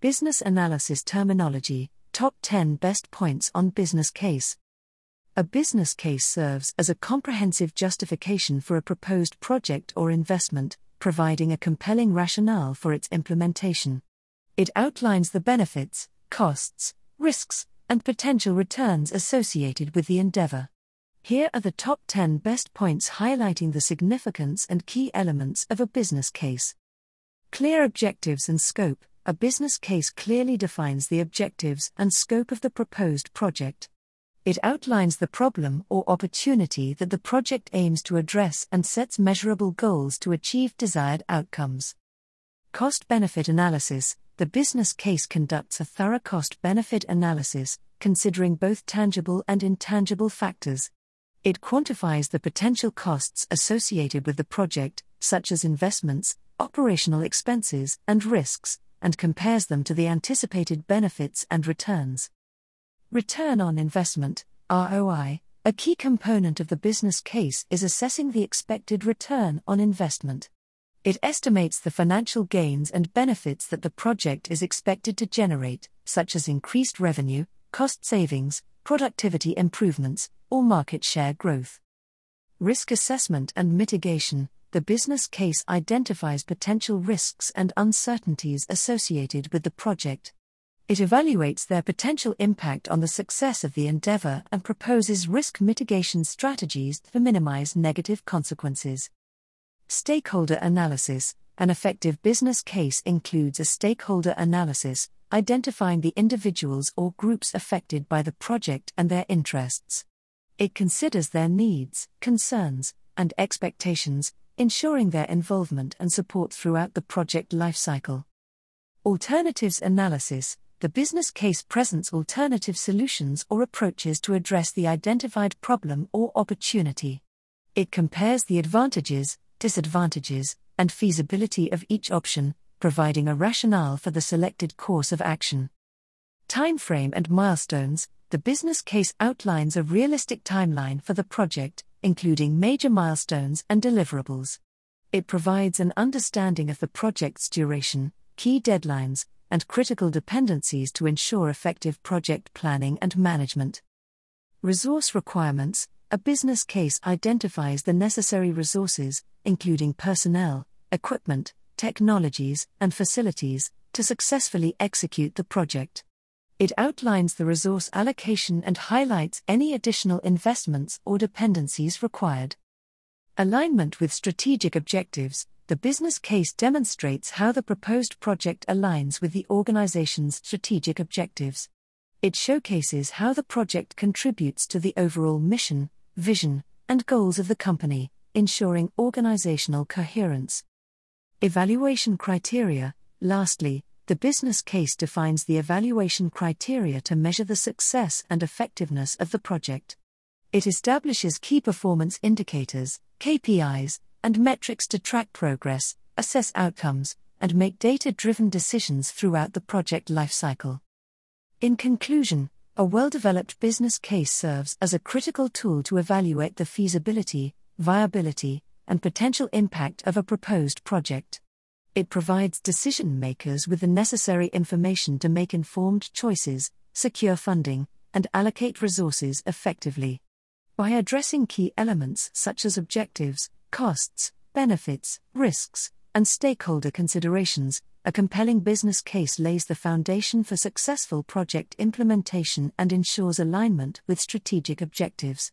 Business Analysis Terminology Top 10 Best Points on Business Case. A business case serves as a comprehensive justification for a proposed project or investment, providing a compelling rationale for its implementation. It outlines the benefits, costs, risks, and potential returns associated with the endeavor. Here are the top 10 best points highlighting the significance and key elements of a business case. Clear objectives and scope A business case clearly defines the objectives and scope of the proposed project. It outlines the problem or opportunity that the project aims to address and sets measurable goals to achieve desired outcomes. Cost benefit analysis The business case conducts a thorough cost benefit analysis, considering both tangible and intangible factors. It quantifies the potential costs associated with the project, such as investments, operational expenses, and risks, and compares them to the anticipated benefits and returns. Return on investment, ROI, a key component of the business case is assessing the expected return on investment. It estimates the financial gains and benefits that the project is expected to generate, such as increased revenue, cost savings, productivity improvements, or market share growth. Risk assessment and mitigation the business case identifies potential risks and uncertainties associated with the project. It evaluates their potential impact on the success of the endeavor and proposes risk mitigation strategies to minimize negative consequences. Stakeholder analysis An effective business case includes a stakeholder analysis, identifying the individuals or groups affected by the project and their interests. It considers their needs, concerns, and expectations, ensuring their involvement and support throughout the project lifecycle. Alternatives analysis the business case presents alternative solutions or approaches to address the identified problem or opportunity. It compares the advantages, disadvantages, and feasibility of each option, providing a rationale for the selected course of action. Timeframe and milestones the business case outlines a realistic timeline for the project, including major milestones and deliverables. It provides an understanding of the project's duration, key deadlines, and critical dependencies to ensure effective project planning and management. Resource requirements A business case identifies the necessary resources, including personnel, equipment, technologies, and facilities, to successfully execute the project. It outlines the resource allocation and highlights any additional investments or dependencies required. Alignment with strategic objectives the business case demonstrates how the proposed project aligns with the organization's strategic objectives. It showcases how the project contributes to the overall mission, vision, and goals of the company, ensuring organizational coherence. Evaluation criteria Lastly, the business case defines the evaluation criteria to measure the success and effectiveness of the project. It establishes key performance indicators, KPIs, and metrics to track progress, assess outcomes, and make data driven decisions throughout the project lifecycle. In conclusion, a well developed business case serves as a critical tool to evaluate the feasibility, viability, and potential impact of a proposed project. It provides decision makers with the necessary information to make informed choices, secure funding, and allocate resources effectively. By addressing key elements such as objectives, costs, benefits, risks, and stakeholder considerations, a compelling business case lays the foundation for successful project implementation and ensures alignment with strategic objectives.